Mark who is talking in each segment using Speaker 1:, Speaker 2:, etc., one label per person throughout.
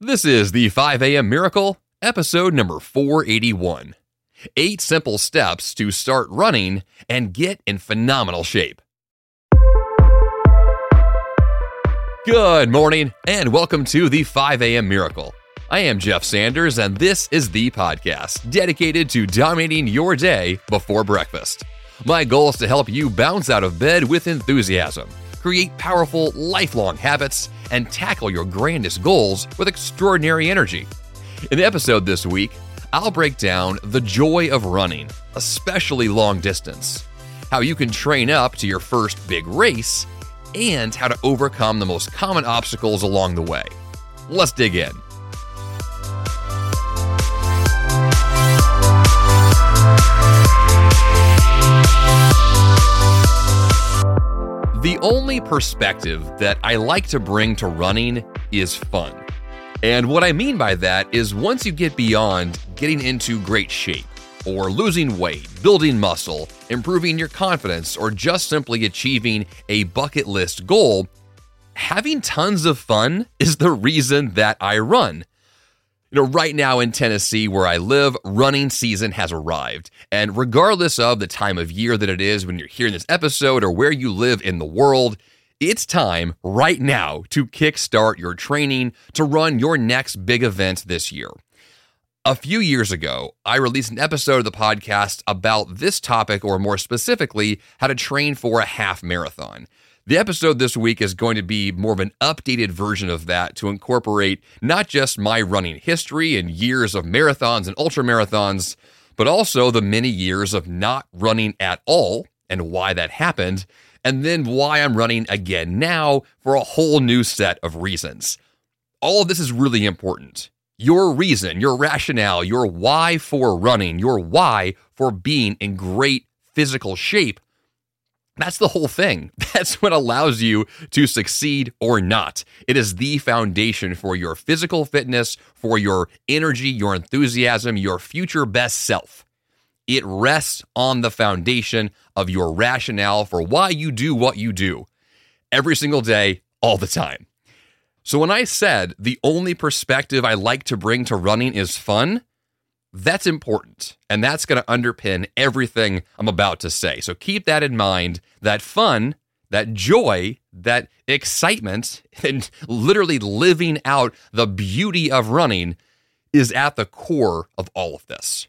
Speaker 1: This is the 5 a.m. Miracle, episode number 481. Eight simple steps to start running and get in phenomenal shape. Good morning, and welcome to the 5 a.m. Miracle. I am Jeff Sanders, and this is the podcast dedicated to dominating your day before breakfast. My goal is to help you bounce out of bed with enthusiasm create powerful, lifelong habits, and tackle your grandest goals with extraordinary energy. In the episode this week, I'll break down the joy of running, especially long distance, how you can train up to your first big race, and how to overcome the most common obstacles along the way. Let's dig in. The only perspective that I like to bring to running is fun. And what I mean by that is once you get beyond getting into great shape, or losing weight, building muscle, improving your confidence, or just simply achieving a bucket list goal, having tons of fun is the reason that I run. You know, right now in Tennessee, where I live, running season has arrived. And regardless of the time of year that it is when you're hearing this episode or where you live in the world, it's time right now to kickstart your training to run your next big event this year. A few years ago, I released an episode of the podcast about this topic, or more specifically, how to train for a half marathon. The episode this week is going to be more of an updated version of that to incorporate not just my running history and years of marathons and ultra marathons, but also the many years of not running at all and why that happened, and then why I'm running again now for a whole new set of reasons. All of this is really important. Your reason, your rationale, your why for running, your why for being in great physical shape that's the whole thing. That's what allows you to succeed or not. It is the foundation for your physical fitness, for your energy, your enthusiasm, your future best self. It rests on the foundation of your rationale for why you do what you do every single day, all the time. So, when I said the only perspective I like to bring to running is fun, that's important. And that's going to underpin everything I'm about to say. So keep that in mind that fun, that joy, that excitement, and literally living out the beauty of running is at the core of all of this.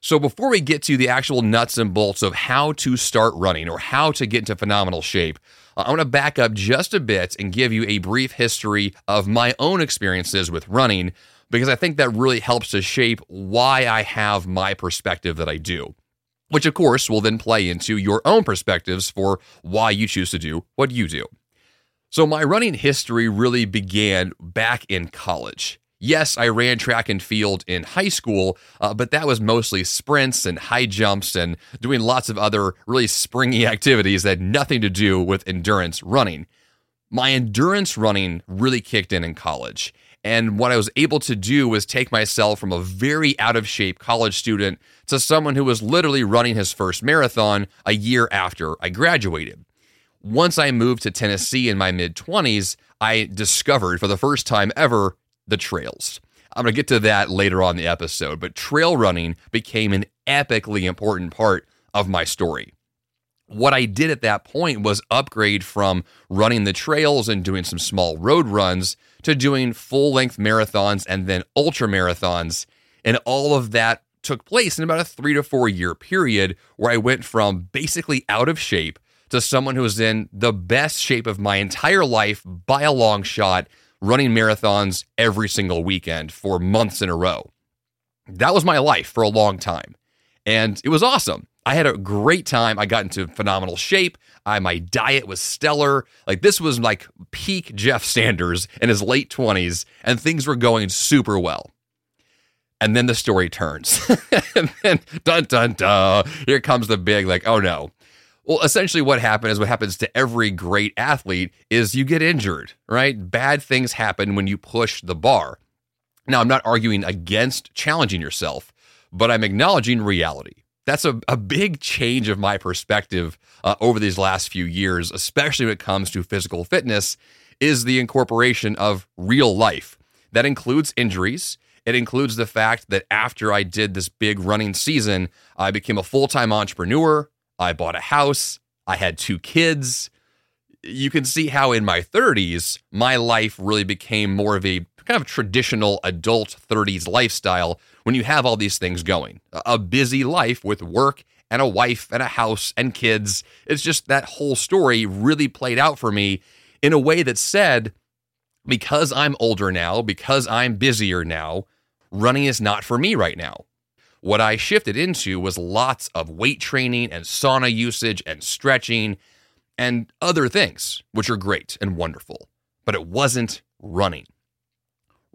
Speaker 1: So, before we get to the actual nuts and bolts of how to start running or how to get into phenomenal shape, I want to back up just a bit and give you a brief history of my own experiences with running because I think that really helps to shape why I have my perspective that I do. Which, of course, will then play into your own perspectives for why you choose to do what you do. So, my running history really began back in college. Yes, I ran track and field in high school, uh, but that was mostly sprints and high jumps and doing lots of other really springy activities that had nothing to do with endurance running. My endurance running really kicked in in college. And what I was able to do was take myself from a very out of shape college student to someone who was literally running his first marathon a year after I graduated. Once I moved to Tennessee in my mid 20s, I discovered for the first time ever the trails. I'm going to get to that later on in the episode, but trail running became an epically important part of my story. What I did at that point was upgrade from running the trails and doing some small road runs to doing full length marathons and then ultra marathons. And all of that took place in about a three to four year period where I went from basically out of shape to someone who was in the best shape of my entire life by a long shot, running marathons every single weekend for months in a row. That was my life for a long time. And it was awesome. I had a great time. I got into phenomenal shape. I, my diet was stellar. Like this was like peak Jeff Sanders in his late 20s, and things were going super well. And then the story turns. and then dun dun dun. Here comes the big, like, oh no. Well, essentially, what happened is what happens to every great athlete is you get injured, right? Bad things happen when you push the bar. Now, I'm not arguing against challenging yourself, but I'm acknowledging reality that's a, a big change of my perspective uh, over these last few years, especially when it comes to physical fitness, is the incorporation of real life. That includes injuries. It includes the fact that after I did this big running season, I became a full time entrepreneur. I bought a house. I had two kids. You can see how in my 30s, my life really became more of a kind of traditional adult 30s lifestyle when you have all these things going. A busy life with work and a wife and a house and kids. It's just that whole story really played out for me in a way that said, because I'm older now, because I'm busier now, running is not for me right now. What I shifted into was lots of weight training and sauna usage and stretching and other things, which are great and wonderful, but it wasn't running.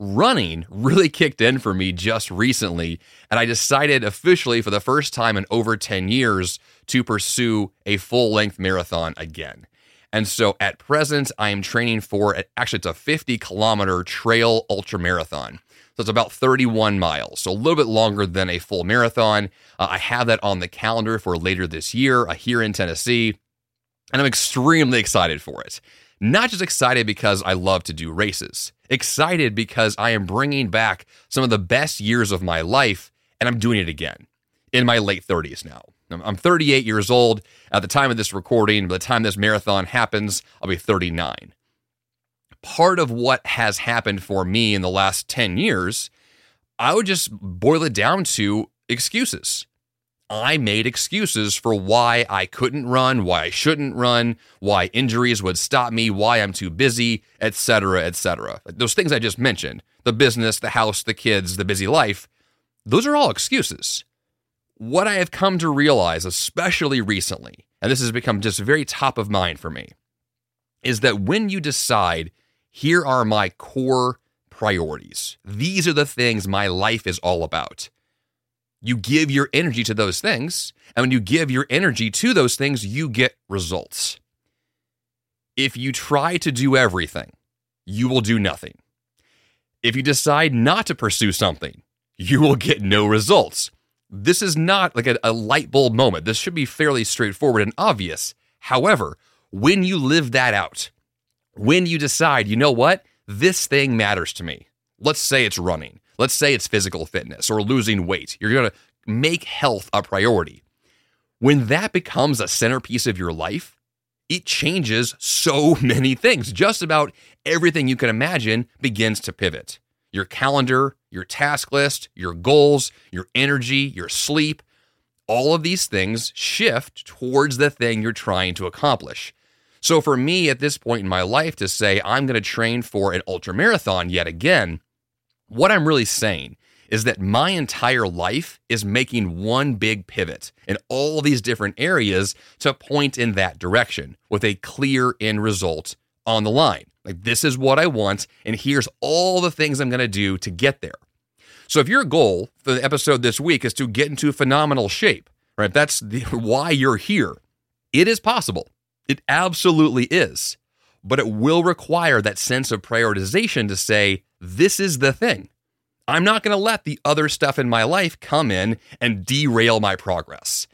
Speaker 1: Running really kicked in for me just recently, and I decided officially for the first time in over 10 years to pursue a full length marathon again. And so at present, I am training for actually it's a 50 kilometer trail ultra marathon. So it's about 31 miles, so a little bit longer than a full marathon. Uh, I have that on the calendar for later this year uh, here in Tennessee, and I'm extremely excited for it. Not just excited because I love to do races, excited because I am bringing back some of the best years of my life, and I'm doing it again in my late 30s now. I'm 38 years old at the time of this recording. By the time this marathon happens, I'll be 39 part of what has happened for me in the last 10 years, I would just boil it down to excuses. I made excuses for why I couldn't run, why I shouldn't run, why injuries would stop me, why I'm too busy, etc., etc. Those things I just mentioned, the business, the house, the kids, the busy life, those are all excuses. What I have come to realize, especially recently, and this has become just very top of mind for me, is that when you decide here are my core priorities. These are the things my life is all about. You give your energy to those things, and when you give your energy to those things, you get results. If you try to do everything, you will do nothing. If you decide not to pursue something, you will get no results. This is not like a, a, light bulb moment. This should be fairly straightforward and obvious. However, when you live that out, when you decide, you know what, this thing matters to me. Let's say it's running. Let's say it's physical fitness or losing weight. You're going to make health a priority. When that becomes a centerpiece of your life, it changes so many things. Just about everything you can imagine begins to pivot. Your calendar, your task list, your goals, your energy, your sleep, all of these things shift towards the thing you're trying to accomplish. So for me at this point in my life to say I'm going to train for an ultra marathon yet again, what I'm really saying is that my entire life is making one big pivot in all these different areas to point in that direction with a clear end result on the line. Like, this is what I want, and here's all the things I'm going to do to get there. So, if your goal for the episode this week is to get into phenomenal shape, right? That's the, why you're here. It is possible. It absolutely is. But it will require that sense of prioritization to say, this is the thing. I'm not going to let the other stuff in my life come in and derail my progress.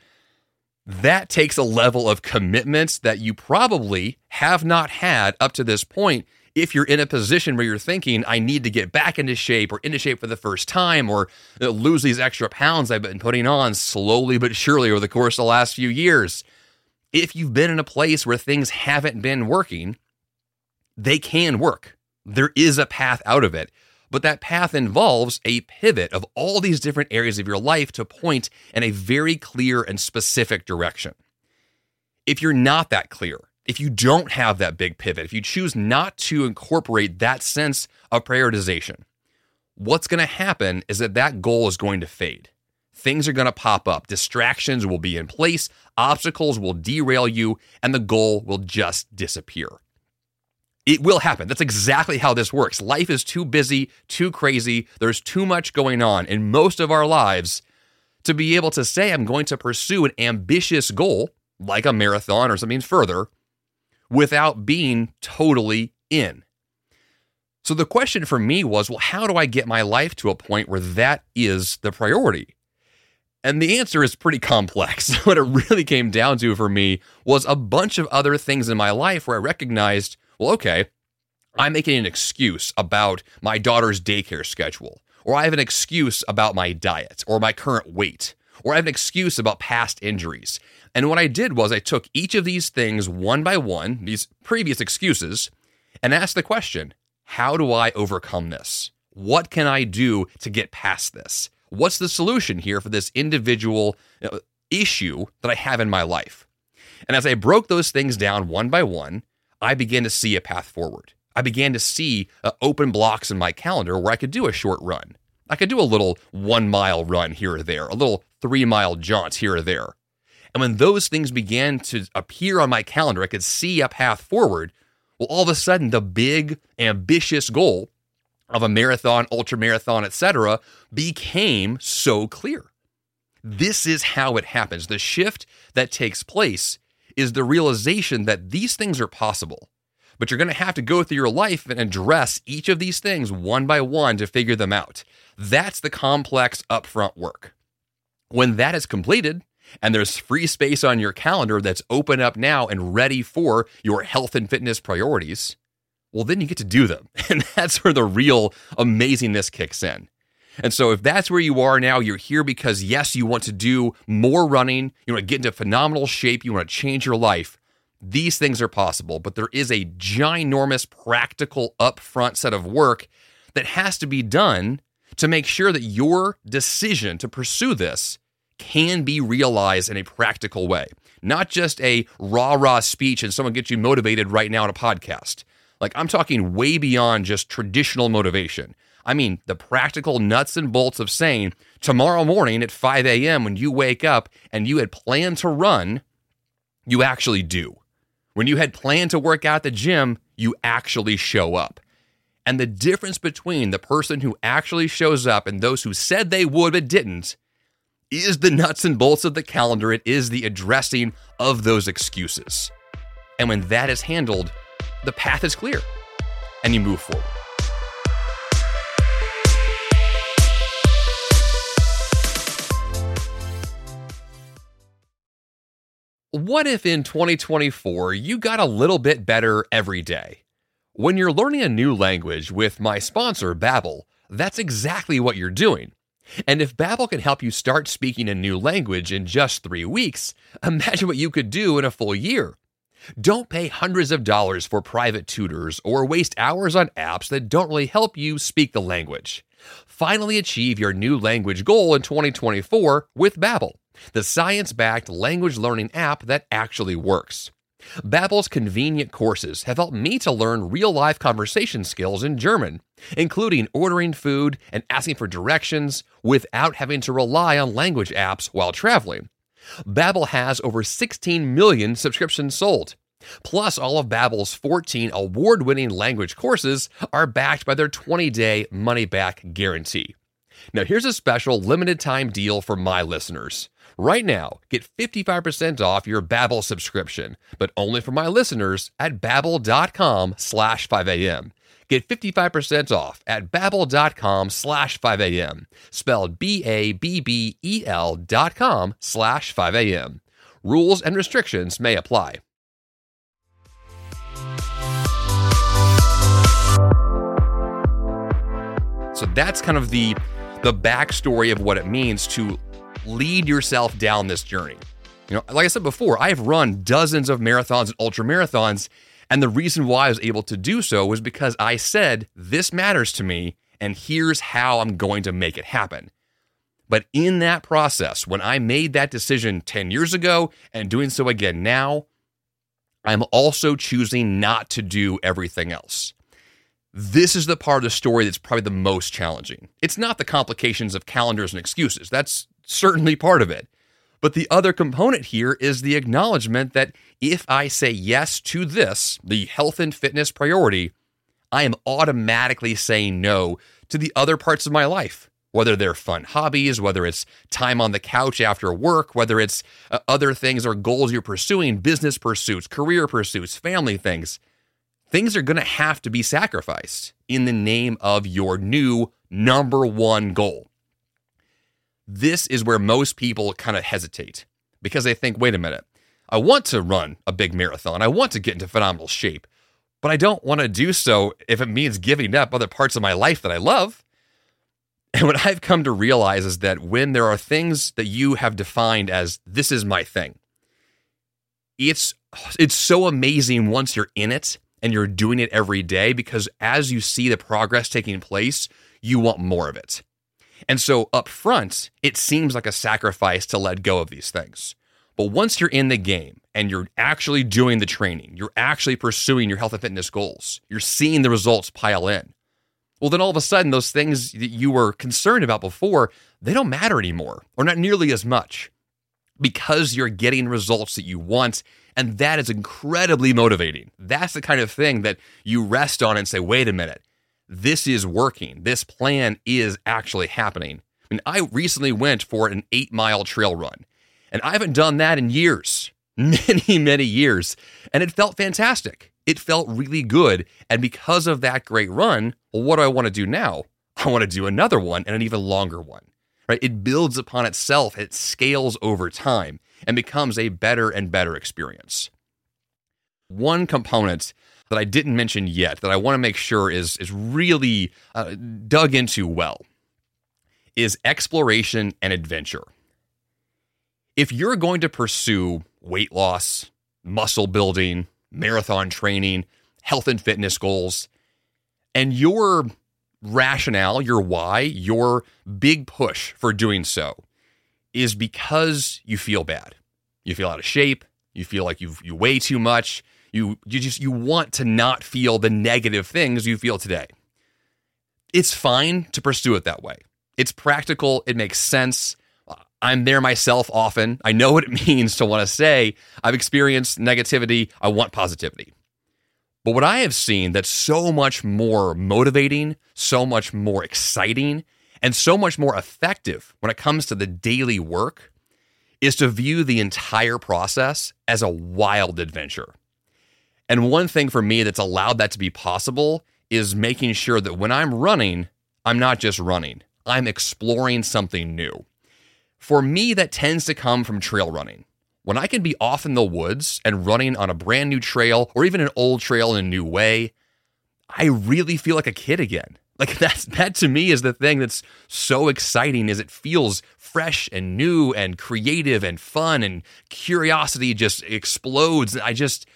Speaker 1: That takes a level of commitment that you probably have not had up to this point if you're in a position where you're thinking, I need to get back into shape or into shape for the first time or lose these extra pounds I've been putting on slowly but surely over the course of the last few years if you've been in a place where things haven't been working, they can work. There is a path out of it. But that path involves a pivot of all these different areas of your life to point in a very clear and specific direction. If you're not that clear, if you don't have that big pivot, if you choose not to incorporate that sense of prioritization, what's going to happen is that that goal is going to fade things are going to pop up. Distractions will be in place, obstacles will derail you, and the goal will just disappear. It will happen. That's exactly how this works. Life is too busy, too crazy. There's too much going on in most of our lives to be able to say, I'm going to pursue an ambitious goal, like a marathon or something further, without being totally in. So the question for me was, well, how do I get my life to a point where that is the priority? And the answer is pretty complex. what it really came down to for me was a bunch of other things in my life where I recognized, well, okay, I'm making an excuse about my daughter's daycare schedule, or I have an excuse about my diet or my current weight, or I have an excuse about past injuries. And what I did was I took each of these things one by one, these previous excuses, and asked the question how do I overcome this? What can I do to get past this? What's the solution here for this individual uh, issue that I have in my life? And as I broke those things down one by one, I began to see a path forward. I began to see uh, open blocks in my calendar where I could do a short run. I could do a little one mile run here or there, a little three mile jaunt here or there. And when those things began to appear on my calendar, I could see a path forward. Well, all of a sudden, the big, ambitious goal of a marathon, ultra marathon, etc., became so clear. This is how it happens. The shift that takes place is the realization that these things are possible, but you're going to have to go through your life and address each of these things one by one to figure them out. That's the complex upfront work. When that is completed, and there's free space on your calendar that's open up now and ready for your health and fitness priorities, well, then you get to do them. And that's where the real amazingness kicks in. And so, if that's where you are now, you're here because, yes, you want to do more running, you want to get into phenomenal shape, you want to change your life. These things are possible, but there is a ginormous practical upfront set of work that has to be done to make sure that your decision to pursue this can be realized in a practical way, not just a rah rah speech and someone gets you motivated right now on a podcast. Like, I'm talking way beyond just traditional motivation. I mean, the practical nuts and bolts of saying tomorrow morning at 5 a.m., when you wake up and you had planned to run, you actually do. When you had planned to work out the gym, you actually show up. And the difference between the person who actually shows up and those who said they would but didn't is the nuts and bolts of the calendar. It is the addressing of those excuses. And when that is handled, the path is clear and you move forward. What if in 2024 you got a little bit better every day? When you're learning a new language with my sponsor, Babbel, that's exactly what you're doing. And if Babbel can help you start speaking a new language in just 3 weeks, imagine what you could do in a full year. Don't pay hundreds of dollars for private tutors or waste hours on apps that don't really help you speak the language. Finally achieve your new language goal in 2024 with Babbel the science-backed language learning app that actually works. Babbel's convenient courses have helped me to learn real-life conversation skills in German, including ordering food and asking for directions without having to rely on language apps while traveling. Babbel has over 16 million subscriptions sold. Plus, all of Babbel's 14 award-winning language courses are backed by their 20-day money-back guarantee. Now, here's a special limited time deal for my listeners. Right now, get 55% off your Babbel subscription, but only for my listeners at babbel.com slash 5am. Get 55% off at babbel.com slash 5am, spelled B-A-B-B-E-L dot com slash 5am. Rules and restrictions may apply. So that's kind of the the backstory of what it means to lead yourself down this journey. You know, like I said before, I have run dozens of marathons and ultra marathons. And the reason why I was able to do so was because I said, this matters to me, and here's how I'm going to make it happen. But in that process, when I made that decision 10 years ago and doing so again now, I'm also choosing not to do everything else. This is the part of the story that's probably the most challenging. It's not the complications of calendars and excuses. That's certainly part of it. But the other component here is the acknowledgement that if I say yes to this, the health and fitness priority, I am automatically saying no to the other parts of my life, whether they're fun hobbies, whether it's time on the couch after work, whether it's uh, other things or goals you're pursuing, business pursuits, career pursuits, family things. Things are going to have to be sacrificed in the name of your new number one goal this is where most people kind of hesitate because they think, wait a minute, I want to run a big marathon. I want to get into phenomenal shape. but I don't want to do so if it means giving up other parts of my life that I love. And what I've come to realize is that when there are things that you have defined as this is my thing, it's it's so amazing once you're in it and you're doing it every day because as you see the progress taking place, you want more of it. And so up front, it seems like a sacrifice to let go of these things. But once you're in the game and you're actually doing the training, you're actually pursuing your health and fitness goals, you're seeing the results pile in. Well, then all of a sudden, those things that you were concerned about before, they don't matter anymore or not nearly as much because you're getting results that you want. And that is incredibly motivating. That's the kind of thing that you rest on and say, wait a minute, this is working. This plan is actually happening. I mean, I recently went for an eight mile trail run, and I haven't done that in years, many, many years. And it felt fantastic. It felt really good. And because of that great run, well, what do I want to do now? I want to do another one and an even longer one. Right? It builds upon itself, it scales over time and becomes a better and better experience. One component that I didn't mention yet that I want to make sure is is really uh, dug into well is exploration and adventure. If you're going to pursue weight loss, muscle building, marathon training, health and fitness goals, and your rationale, your why, your big push for doing so is because you feel bad. You feel out of shape, you feel like you you weigh too much, you you just you want to not feel the negative things you feel today. It's fine to pursue it that way. It's practical, it makes sense. I'm there myself often. I know what it means to want to say, I've experienced negativity, I want positivity. But what I have seen that's so much more motivating, so much more exciting, and so much more effective when it comes to the daily work is to view the entire process as a wild adventure. And one thing for me that's allowed that to be possible is making sure that when I'm running, I'm not just running, I'm exploring something new. For me, that tends to come from trail running. When I can be off in the woods and running on a brand new trail or even an old trail in a new way, I really feel like a kid again. Like that's that to me is the thing that's so exciting is it feels fresh and new and creative and fun and curiosity just explodes. I just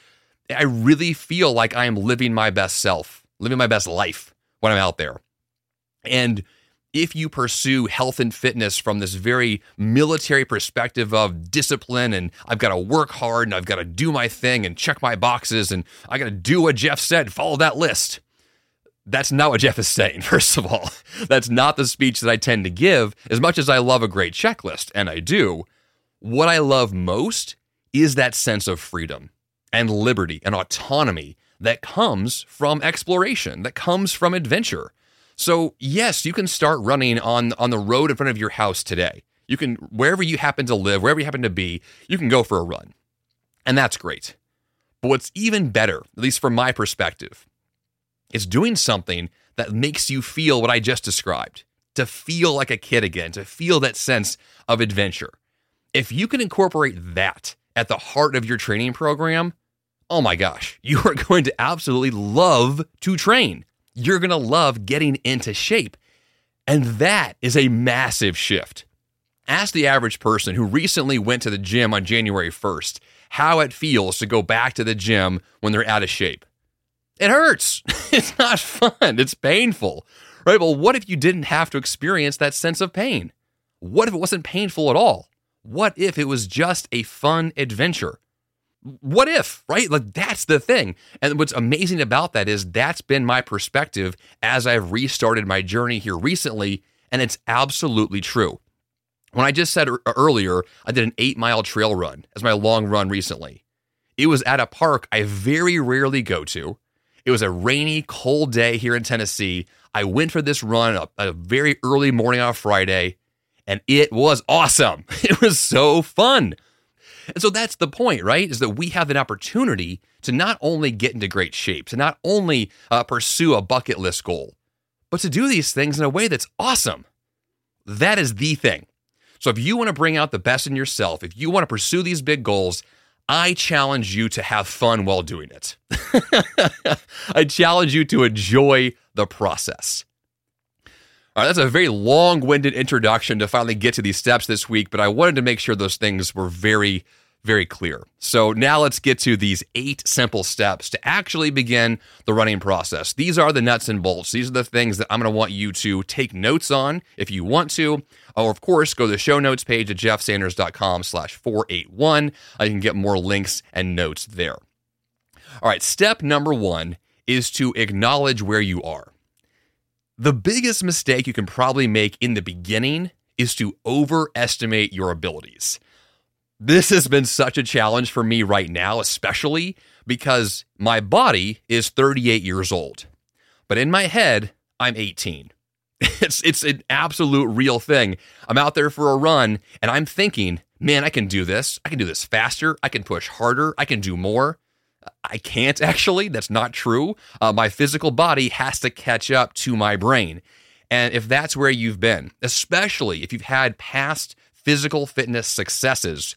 Speaker 1: I really feel like I am living my best self, living my best life when I'm out there. And if you pursue health and fitness from this very military perspective of discipline and I've got to work hard and I've got to do my thing and check my boxes and I got to do what Jeff said, follow that list. That's not what Jeff is saying, first of all. That's not the speech that I tend to give. As much as I love a great checklist, and I do, what I love most is that sense of freedom and liberty and autonomy that comes from exploration, that comes from adventure. So, yes, you can start running on, on the road in front of your house today. You can, wherever you happen to live, wherever you happen to be, you can go for a run. And that's great. But what's even better, at least from my perspective, is doing something that makes you feel what I just described to feel like a kid again, to feel that sense of adventure. If you can incorporate that at the heart of your training program, oh my gosh, you are going to absolutely love to train. You're going to love getting into shape. And that is a massive shift. Ask the average person who recently went to the gym on January 1st how it feels to go back to the gym when they're out of shape. It hurts. It's not fun. It's painful. Right? Well, what if you didn't have to experience that sense of pain? What if it wasn't painful at all? What if it was just a fun adventure? What if, right? Like that's the thing. And what's amazing about that is that's been my perspective as I've restarted my journey here recently. And it's absolutely true. When I just said earlier, I did an eight mile trail run as my long run recently. It was at a park I very rarely go to. It was a rainy, cold day here in Tennessee. I went for this run a, a very early morning on Friday, and it was awesome. It was so fun. And so that's the point, right? Is that we have an opportunity to not only get into great shape, to not only uh, pursue a bucket list goal, but to do these things in a way that's awesome. That is the thing. So if you want to bring out the best in yourself, if you want to pursue these big goals, I challenge you to have fun while doing it. I challenge you to enjoy the process. All right, that's a very long winded introduction to finally get to these steps this week, but I wanted to make sure those things were very, very clear. So now let's get to these eight simple steps to actually begin the running process. These are the nuts and bolts. These are the things that I'm going to want you to take notes on if you want to. Or of course, go to the show notes page at jeffsanders.com slash 481. I can get more links and notes there. All right, step number one is to acknowledge where you are. The biggest mistake you can probably make in the beginning is to overestimate your abilities. This has been such a challenge for me right now, especially because my body is 38 years old. But in my head, I'm 18. It's it's an absolute real thing. I'm out there for a run and I'm thinking, man, I can do this. I can do this faster. I can push harder. I can do more. I can't actually. That's not true. Uh, my physical body has to catch up to my brain. And if that's where you've been, especially if you've had past physical fitness successes,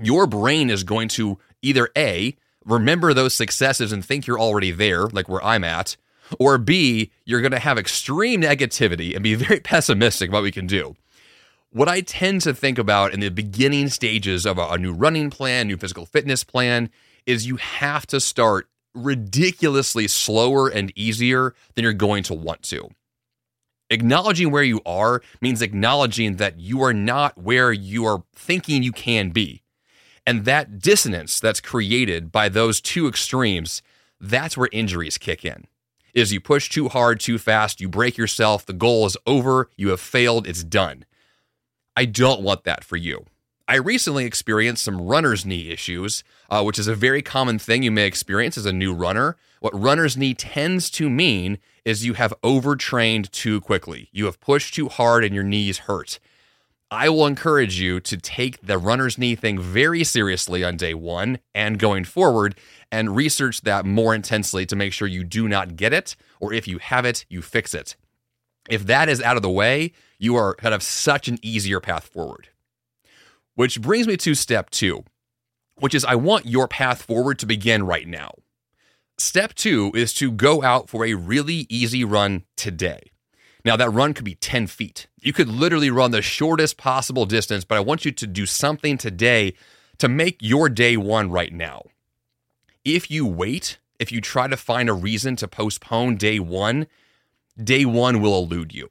Speaker 1: your brain is going to either A, remember those successes and think you're already there, like where I'm at, or B, you're going to have extreme negativity and be very pessimistic about what we can do. What I tend to think about in the beginning stages of a, a new running plan, new physical fitness plan, is you have to start ridiculously slower and easier than you're going to want to. Acknowledging where you are means acknowledging that you are not where you are thinking you can be. And that dissonance that's created by those two extremes, that's where injuries kick in. Is you push too hard, too fast, you break yourself, the goal is over, you have failed, it's done. I don't want that for you. I recently experienced some runner's knee issues, uh, which is a very common thing you may experience as a new runner. What runner's knee tends to mean is you have overtrained too quickly. You have pushed too hard and your knees hurt. I will encourage you to take the runner's knee thing very seriously on day one and going forward and research that more intensely to make sure you do not get it, or if you have it, you fix it. If that is out of the way, you are kind of such an easier path forward. Which brings me to step two, which is I want your path forward to begin right now. Step two is to go out for a really easy run today. Now, that run could be 10 feet. You could literally run the shortest possible distance, but I want you to do something today to make your day one right now. If you wait, if you try to find a reason to postpone day one, day one will elude you,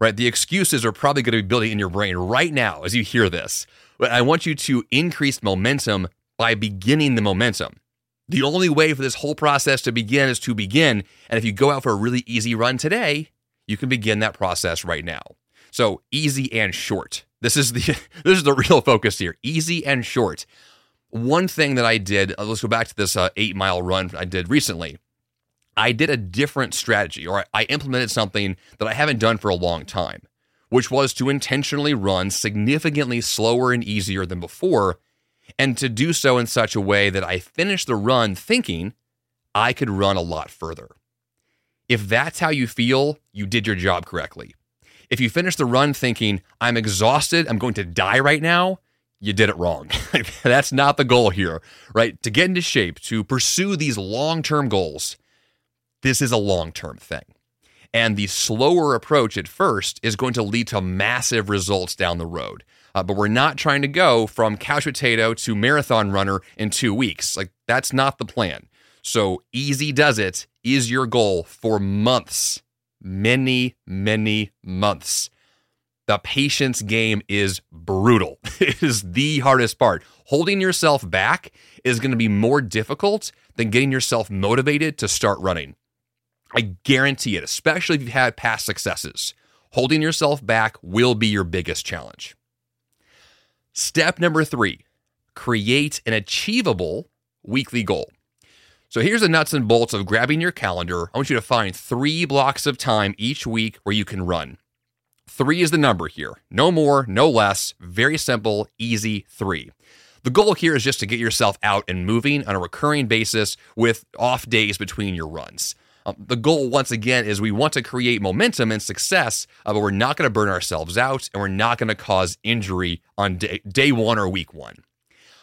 Speaker 1: right? The excuses are probably going to be building in your brain right now as you hear this. But I want you to increase momentum by beginning the momentum. The only way for this whole process to begin is to begin. And if you go out for a really easy run today, you can begin that process right now. So easy and short. This is the this is the real focus here. Easy and short. One thing that I did. Uh, let's go back to this uh, eight mile run I did recently. I did a different strategy, or I implemented something that I haven't done for a long time, which was to intentionally run significantly slower and easier than before, and to do so in such a way that I finished the run thinking I could run a lot further. If that's how you feel, you did your job correctly. If you finish the run thinking, I'm exhausted, I'm going to die right now, you did it wrong. that's not the goal here, right? To get into shape, to pursue these long term goals, this is a long term thing. And the slower approach at first is going to lead to massive results down the road. Uh, but we're not trying to go from couch potato to marathon runner in two weeks. Like, that's not the plan. So, easy does it is your goal for months, many, many months. The patience game is brutal. it is the hardest part. Holding yourself back is going to be more difficult than getting yourself motivated to start running. I guarantee it, especially if you've had past successes. Holding yourself back will be your biggest challenge. Step number three create an achievable weekly goal. So here's the nuts and bolts of grabbing your calendar. I want you to find three blocks of time each week where you can run. Three is the number here. No more, no less. Very simple, easy three. The goal here is just to get yourself out and moving on a recurring basis with off days between your runs. Um, the goal, once again, is we want to create momentum and success, uh, but we're not going to burn ourselves out and we're not going to cause injury on day, day one or week one.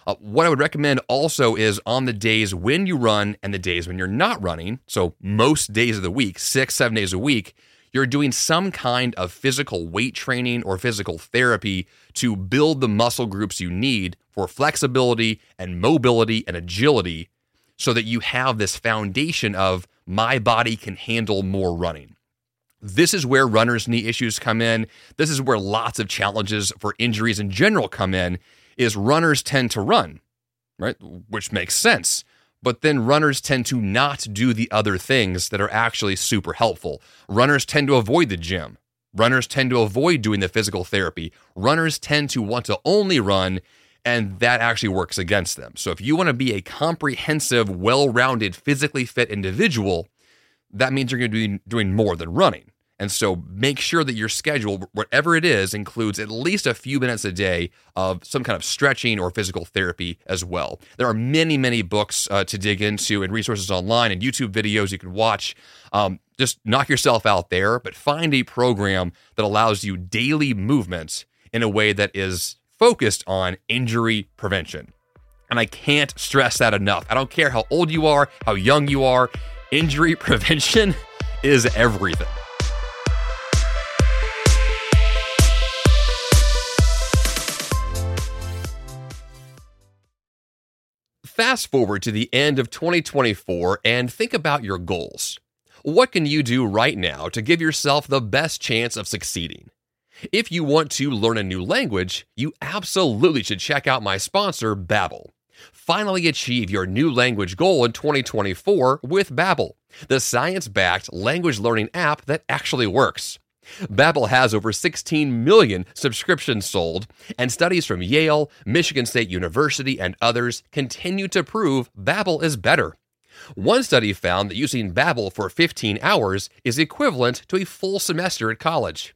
Speaker 1: Uh, what I would recommend also is on the days when you run and the days when you're not running, so most days of the week, six, seven days a week, you're doing some kind of physical weight training or physical therapy to build the muscle groups you need for flexibility and mobility and agility so that you have this foundation of my body can handle more running. This is where runners' knee issues come in. This is where lots of challenges for injuries in general come in is runners tend to run, right? Which makes sense. But then runners tend to not do the other things that are actually super helpful. Runners tend to avoid the gym. Runners tend to avoid doing the physical therapy. Runners tend to want to only run, and that actually works against them. So, if you want to be a comprehensive, well rounded, physically fit individual, that means you're going to be doing more than running. And so make sure that your schedule, whatever it is, includes at least a few minutes a day of some kind of stretching or physical therapy as well. There are many, many books uh, to dig into and resources online and YouTube videos you can watch. Um, just knock yourself out there, but find a program that allows you daily movement in a way that is focused on injury prevention. And I can't stress that enough. I don't care how old you are, how young you are, injury prevention is everything. Fast forward to the end of 2024 and think about your goals. What can you do right now to give yourself the best chance of succeeding? If you want to learn a new language, you absolutely should check out my sponsor, Babbel. Finally achieve your new language goal in 2024 with Babbel, the science-backed language learning app that actually works. Babbel has over 16 million subscriptions sold, and studies from Yale, Michigan State University, and others continue to prove Babbel is better. One study found that using Babbel for 15 hours is equivalent to a full semester at college.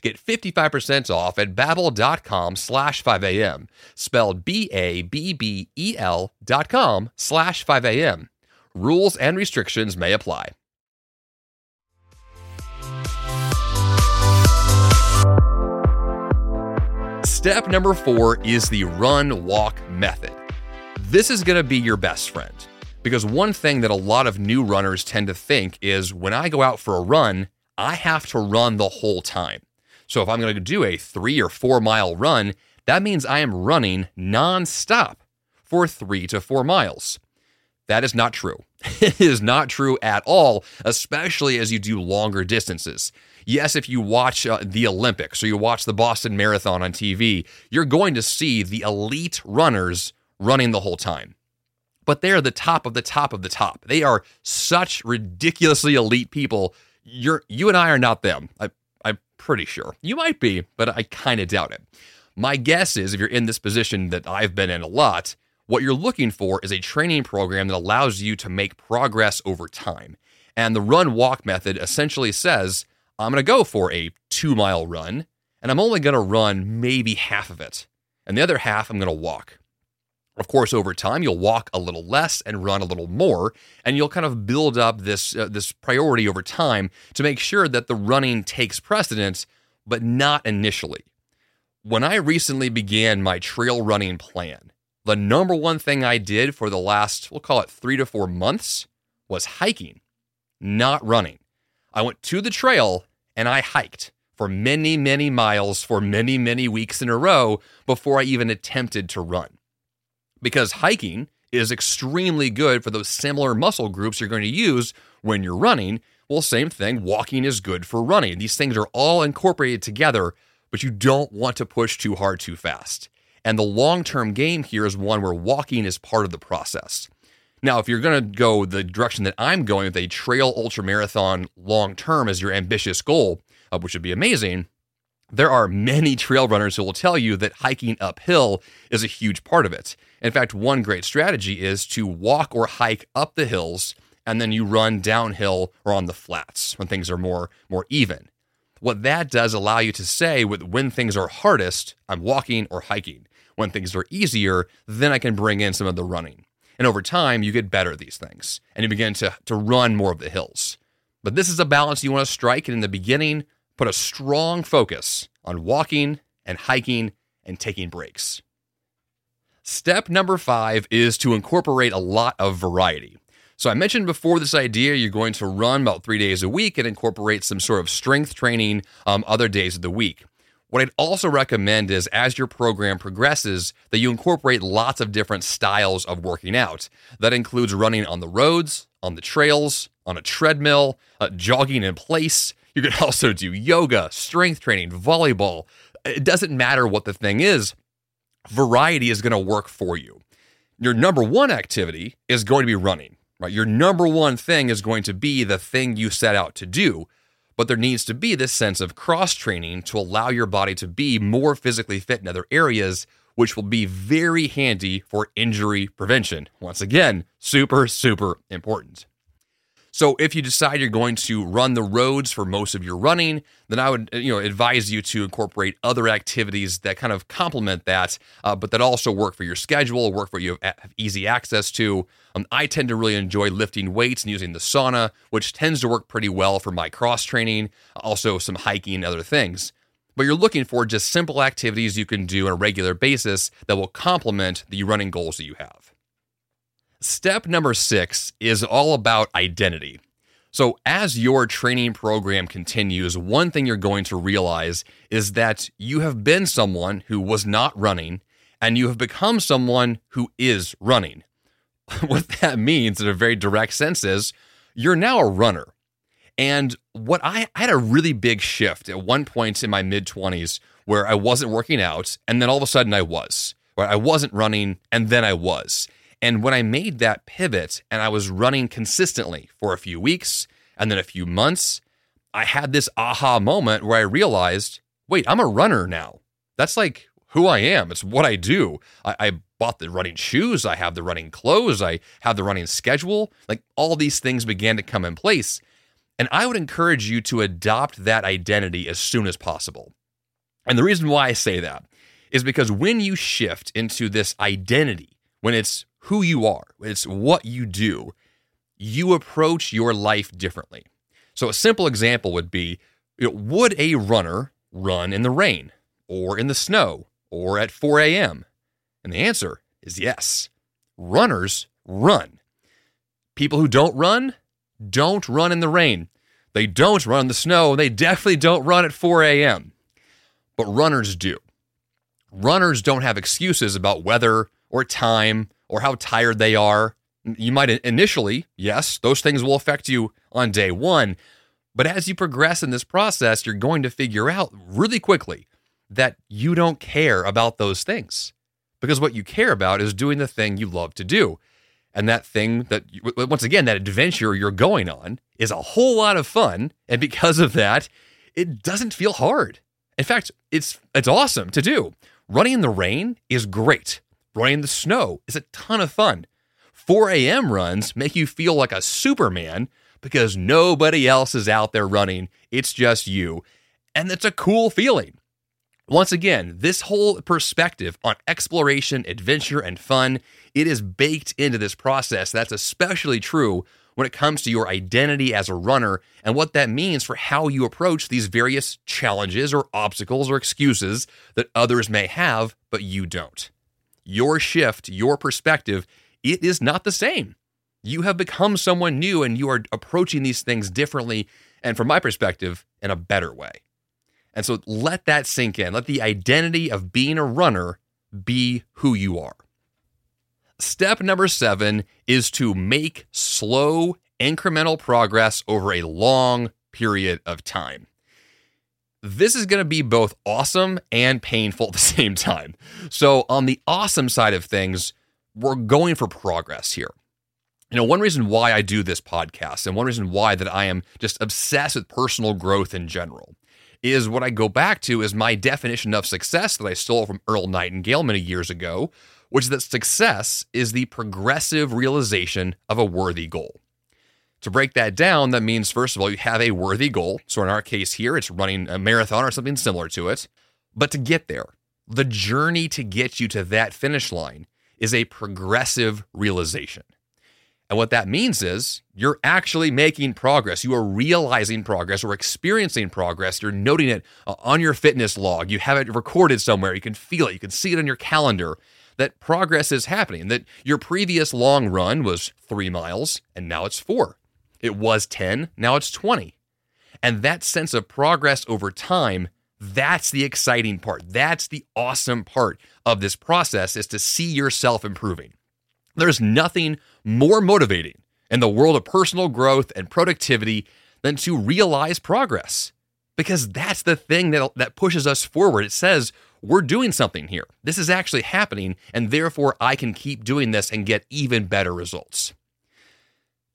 Speaker 1: Get 55% off at babbel.com slash 5am, spelled B-A-B-B-E-L dot com slash 5am. Rules and restrictions may apply. Step number four is the run walk method. This is going to be your best friend because one thing that a lot of new runners tend to think is when I go out for a run, I have to run the whole time. So if I'm going to do a three or four mile run, that means I am running nonstop for three to four miles. That is not true. it is not true at all, especially as you do longer distances. Yes, if you watch uh, the Olympics or you watch the Boston Marathon on TV, you're going to see the elite runners running the whole time. But they're the top of the top of the top. They are such ridiculously elite people. You're you and I are not them. I, pretty sure. You might be, but I kind of doubt it. My guess is if you're in this position that I've been in a lot, what you're looking for is a training program that allows you to make progress over time. And the run walk method essentially says I'm going to go for a two mile run, and I'm only going to run maybe half of it. And the other half, I'm going to walk. Of course, over time, you'll walk a little less and run a little more, and you'll kind of build up this, uh, this priority over time to make sure that the running takes precedence, but not initially. When I recently began my trail running plan, the number one thing I did for the last, we'll call it three to four months, was hiking, not running. I went to the trail and I hiked for many, many miles for many, many weeks in a row before I even attempted to run. Because hiking is extremely good for those similar muscle groups you're going to use when you're running. Well, same thing, walking is good for running. These things are all incorporated together, but you don't want to push too hard too fast. And the long term game here is one where walking is part of the process. Now, if you're going to go the direction that I'm going with a trail ultra marathon long term as your ambitious goal, uh, which would be amazing, there are many trail runners who will tell you that hiking uphill is a huge part of it. In fact, one great strategy is to walk or hike up the hills and then you run downhill or on the flats when things are more more even. What that does allow you to say with when things are hardest, I'm walking or hiking. When things are easier, then I can bring in some of the running. And over time, you get better at these things and you begin to, to run more of the hills. But this is a balance you want to strike. And in the beginning, put a strong focus on walking and hiking and taking breaks. Step number five is to incorporate a lot of variety. So, I mentioned before this idea you're going to run about three days a week and incorporate some sort of strength training um, other days of the week. What I'd also recommend is as your program progresses, that you incorporate lots of different styles of working out. That includes running on the roads, on the trails, on a treadmill, uh, jogging in place. You can also do yoga, strength training, volleyball. It doesn't matter what the thing is, variety is going to work for you. Your number one activity is going to be running, right? Your number one thing is going to be the thing you set out to do. But there needs to be this sense of cross training to allow your body to be more physically fit in other areas, which will be very handy for injury prevention. Once again, super, super important. So if you decide you're going to run the roads for most of your running, then I would you know advise you to incorporate other activities that kind of complement that, uh, but that also work for your schedule, work for you have easy access to. Um, I tend to really enjoy lifting weights and using the sauna, which tends to work pretty well for my cross training, also some hiking and other things. But you're looking for just simple activities you can do on a regular basis that will complement the running goals that you have. Step number six is all about identity. So, as your training program continues, one thing you're going to realize is that you have been someone who was not running and you have become someone who is running. what that means, in a very direct sense, is you're now a runner. And what I, I had a really big shift at one point in my mid 20s where I wasn't working out, and then all of a sudden I was. Where I wasn't running, and then I was. And when I made that pivot and I was running consistently for a few weeks and then a few months, I had this aha moment where I realized wait, I'm a runner now. That's like who I am. It's what I do. I, I, bought the running shoes. I have the running clothes. I have the running schedule. Like all these things began to come in place. And I would encourage you to adopt that identity as soon as possible. And the reason why I say that is because when you shift into this identity, when it's who you are, it's what you do, you approach your life differently. So, a simple example would be you know, would a runner run in the rain or in the snow or at 4 a.m.? And the answer is yes. Runners run. People who don't run don't run in the rain. They don't run in the snow. They definitely don't run at 4 a.m. But runners do. Runners don't have excuses about weather or time or how tired they are. You might initially, yes, those things will affect you on day one. But as you progress in this process, you're going to figure out really quickly that you don't care about those things. Because what you care about is doing the thing you love to do. And that thing that, once again, that adventure you're going on is a whole lot of fun. And because of that, it doesn't feel hard. In fact, it's it's awesome to do. Running in the rain is great. Running in the snow is a ton of fun. 4 a.m. runs make you feel like a Superman because nobody else is out there running. It's just you. And it's a cool feeling. Once again, this whole perspective on exploration, adventure, and fun, it is baked into this process. That's especially true when it comes to your identity as a runner and what that means for how you approach these various challenges or obstacles or excuses that others may have, but you don't your shift, your perspective, it is not the same. You have become someone new and you are approaching these things differently and, from my perspective, in a better way. And so let that sink in. Let the identity of being a runner be who you are. Step number seven is to make slow, incremental progress over a long period of time this is going to be both awesome and painful at the same time. So, on the awesome side of things, we're going for progress here. You know, one reason why I do this podcast and one reason why that I am just obsessed with personal growth in general is what I go back to is my definition of success that I stole from Earl Nightingale many years ago, which is that success is the progressive realization of a worthy goal. To break that down, that means, first of all, you have a worthy goal. So in our case here, it's running a marathon or something similar to it. But to get there, the journey to get you to that finish line is a progressive realization. And what that means is you're actually making progress. You are realizing progress or experiencing progress. You're noting it uh, on your fitness log. You have it recorded somewhere. You can feel it. You can see it on your calendar that progress is happening. That your previous long run was three miles and now it's four. It was 10, now it's 20. And that sense of progress over time, that's the exciting part. That's the awesome part of this process is to see yourself improving. There's nothing more motivating in the world of personal growth and productivity than to realize progress. Because that's the thing that, that pushes us forward. It says, we're doing something here. This is actually happening, and therefore I can keep doing this and get even better results.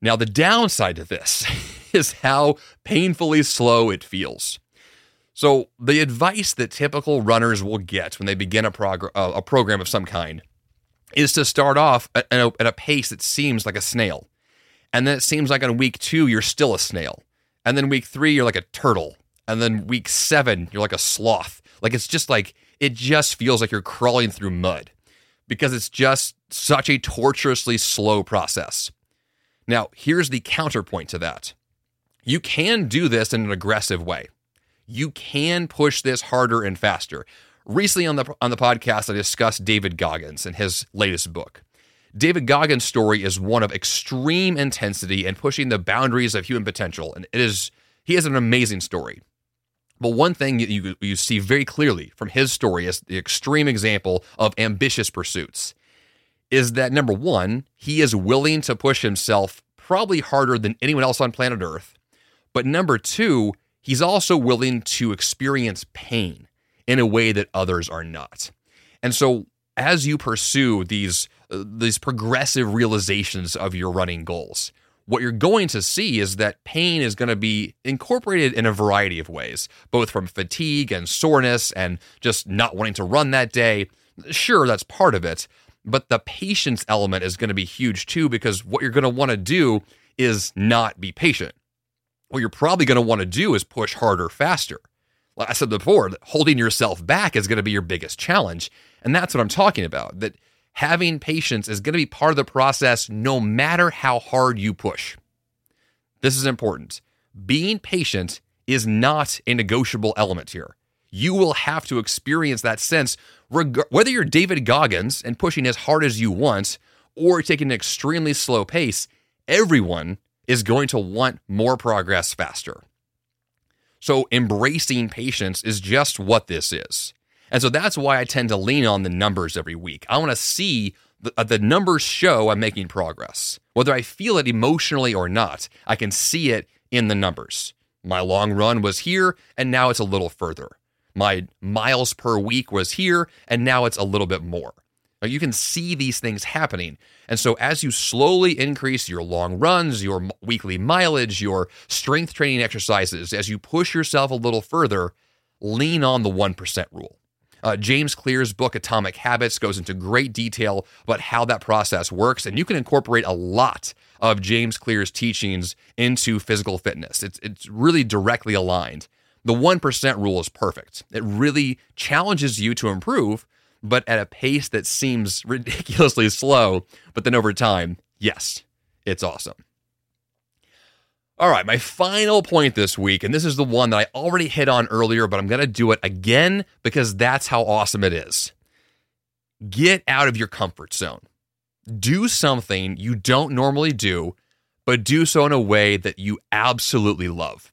Speaker 1: Now, the downside to this is how painfully slow it feels. So, the advice that typical runners will get when they begin a, uh, a program of some kind is to start off at a, at a pace that seems like a snail. And then it seems like on week two, you're still a snail. And then week three, you're like a turtle. And then week seven, you're like a sloth. Like it's just like, it just feels like you're crawling through mud because it's just such a torturously slow process. Now, here's the counterpoint to that you can do this in an aggressive way. You can push this harder and faster. Recently on the on the podcast, I discussed David Goggins and his latest book. David Goggins' story is one of extreme intensity and pushing the boundaries of human potential, and it is he has an amazing story. But one thing you, you see very clearly from his story is the extreme example of ambitious pursuits is that number one, he is willing to push himself probably harder than anyone else on planet Earth. But number two, he's also willing to experience pain in a way that others are not. And so as you pursue these uh, these progressive realizations of your running goals, what you're going to see is that pain is going to be incorporated in a variety of ways, both from fatigue and soreness and just not wanting to run that day. Sure, that's part of it, but the patience element is going to be huge too because what you're going to want to do is not be patient. What you're probably going to want to do is push harder, faster. Like I said before, holding yourself back is going to be your biggest challenge. And that's what I'm talking about. That having patience is going to be part of the process no matter how hard you push. This is important. Being patient is not a negotiable element here. You will have to experience that sense, reg- whether you're David Goggins and pushing as hard as you want or taking an extremely slow pace, everyone is going to want more progress faster. So embracing patience is just what this is. And so that's why I tend to lean on the numbers every week. I want to see the, uh, the numbers show I'm making progress. Whether I feel it emotionally or not, I can see it in the numbers. My long run was here, and now it's a little further. My miles per week was here, and now it's a little bit more. Now, you can see these things happening. And so, as you slowly increase your long runs, your weekly mileage, your strength training exercises, as you push yourself a little further, lean on the 1% rule. Uh, James Clear's book, Atomic Habits, goes into great detail about how that process works. And you can incorporate a lot of James Clear's teachings into physical fitness. It's, it's really directly aligned. The 1% rule is perfect. It really challenges you to improve but at a pace that seems ridiculously slow. But then over time, yes, it's awesome. All right, my final point this week, and this is the one that I already hit on earlier, but I'm going to do it again because that's how awesome it is. Get out of your comfort zone. Do something you don't normally do, but do so in a way that you absolutely love.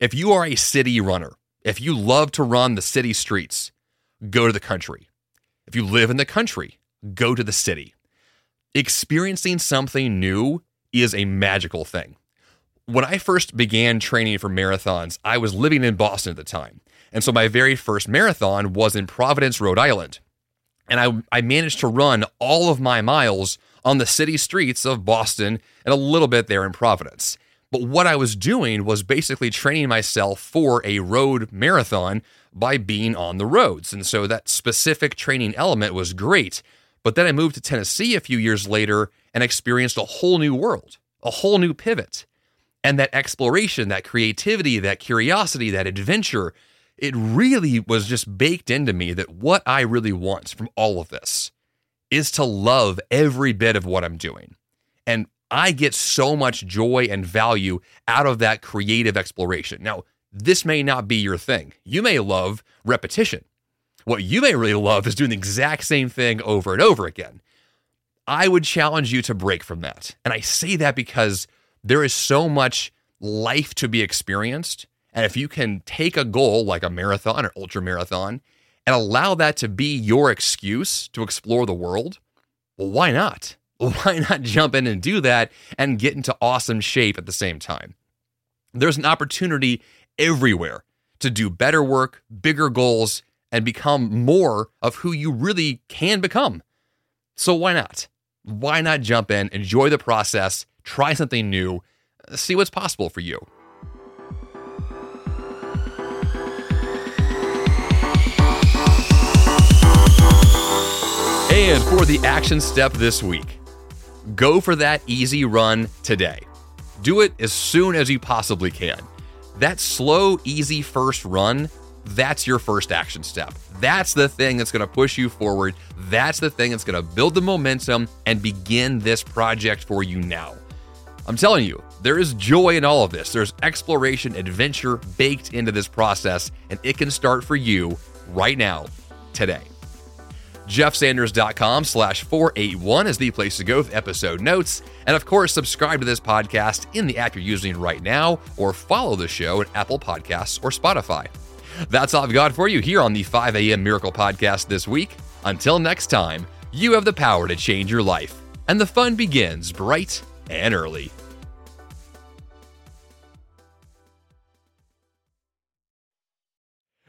Speaker 1: If you are a city runner, if you love to run the city streets, go to the country. If you live in the country, go to the city. Experiencing something new is a magical thing. When I first began training for marathons, I was living in Boston at the time. And so my very first marathon was in Providence, Rhode Island. And I, I managed to run all of my miles on the city streets of Boston and a little bit there in Providence. But what I was doing was basically training myself for a road marathon by being on the roads. And so that specific training element was great. But then I moved to Tennessee a few years later and experienced a whole new world. a whole new pivot. And that exploration, that creativity, that curiosity, that adventure, it really was just baked into me that what I really want from all of this is to love every bit of what I'm doing. And I get so much joy and value out of that creative exploration. Now, this may not be your thing. You may love repetition. What you may really love is doing the exact same thing over and over again. I would challenge you to break from that. And I say that because there is so much life to be experienced. And if you can take a goal like a marathon or ultra marathon and allow that to be your excuse to explore the world, well, why not? Why not jump in and do that and get into awesome shape at the same time? There's an opportunity everywhere to do better work, bigger goals, and become more of who you really can become. So why not? Why not jump in, enjoy the process, try something new, see what's possible for you? And for the action step this week, go for that easy run today. Do it as soon as you possibly can. That slow, easy first run, that's your first action step. That's the thing that's going to push you forward. That's the thing that's going to build the momentum and begin this project for you now. I'm telling you, there is joy in all of this. There's exploration, adventure baked into this process, and it can start for you right now, today. JeffSanders.com slash 481 is the place to go with episode notes. And of course, subscribe to this podcast in the app you're using right now, or follow the show at Apple Podcasts or Spotify. That's all I've got for you here on the 5 a.m. Miracle Podcast this week. Until next time, you have the power to change your life, and the fun begins bright and early.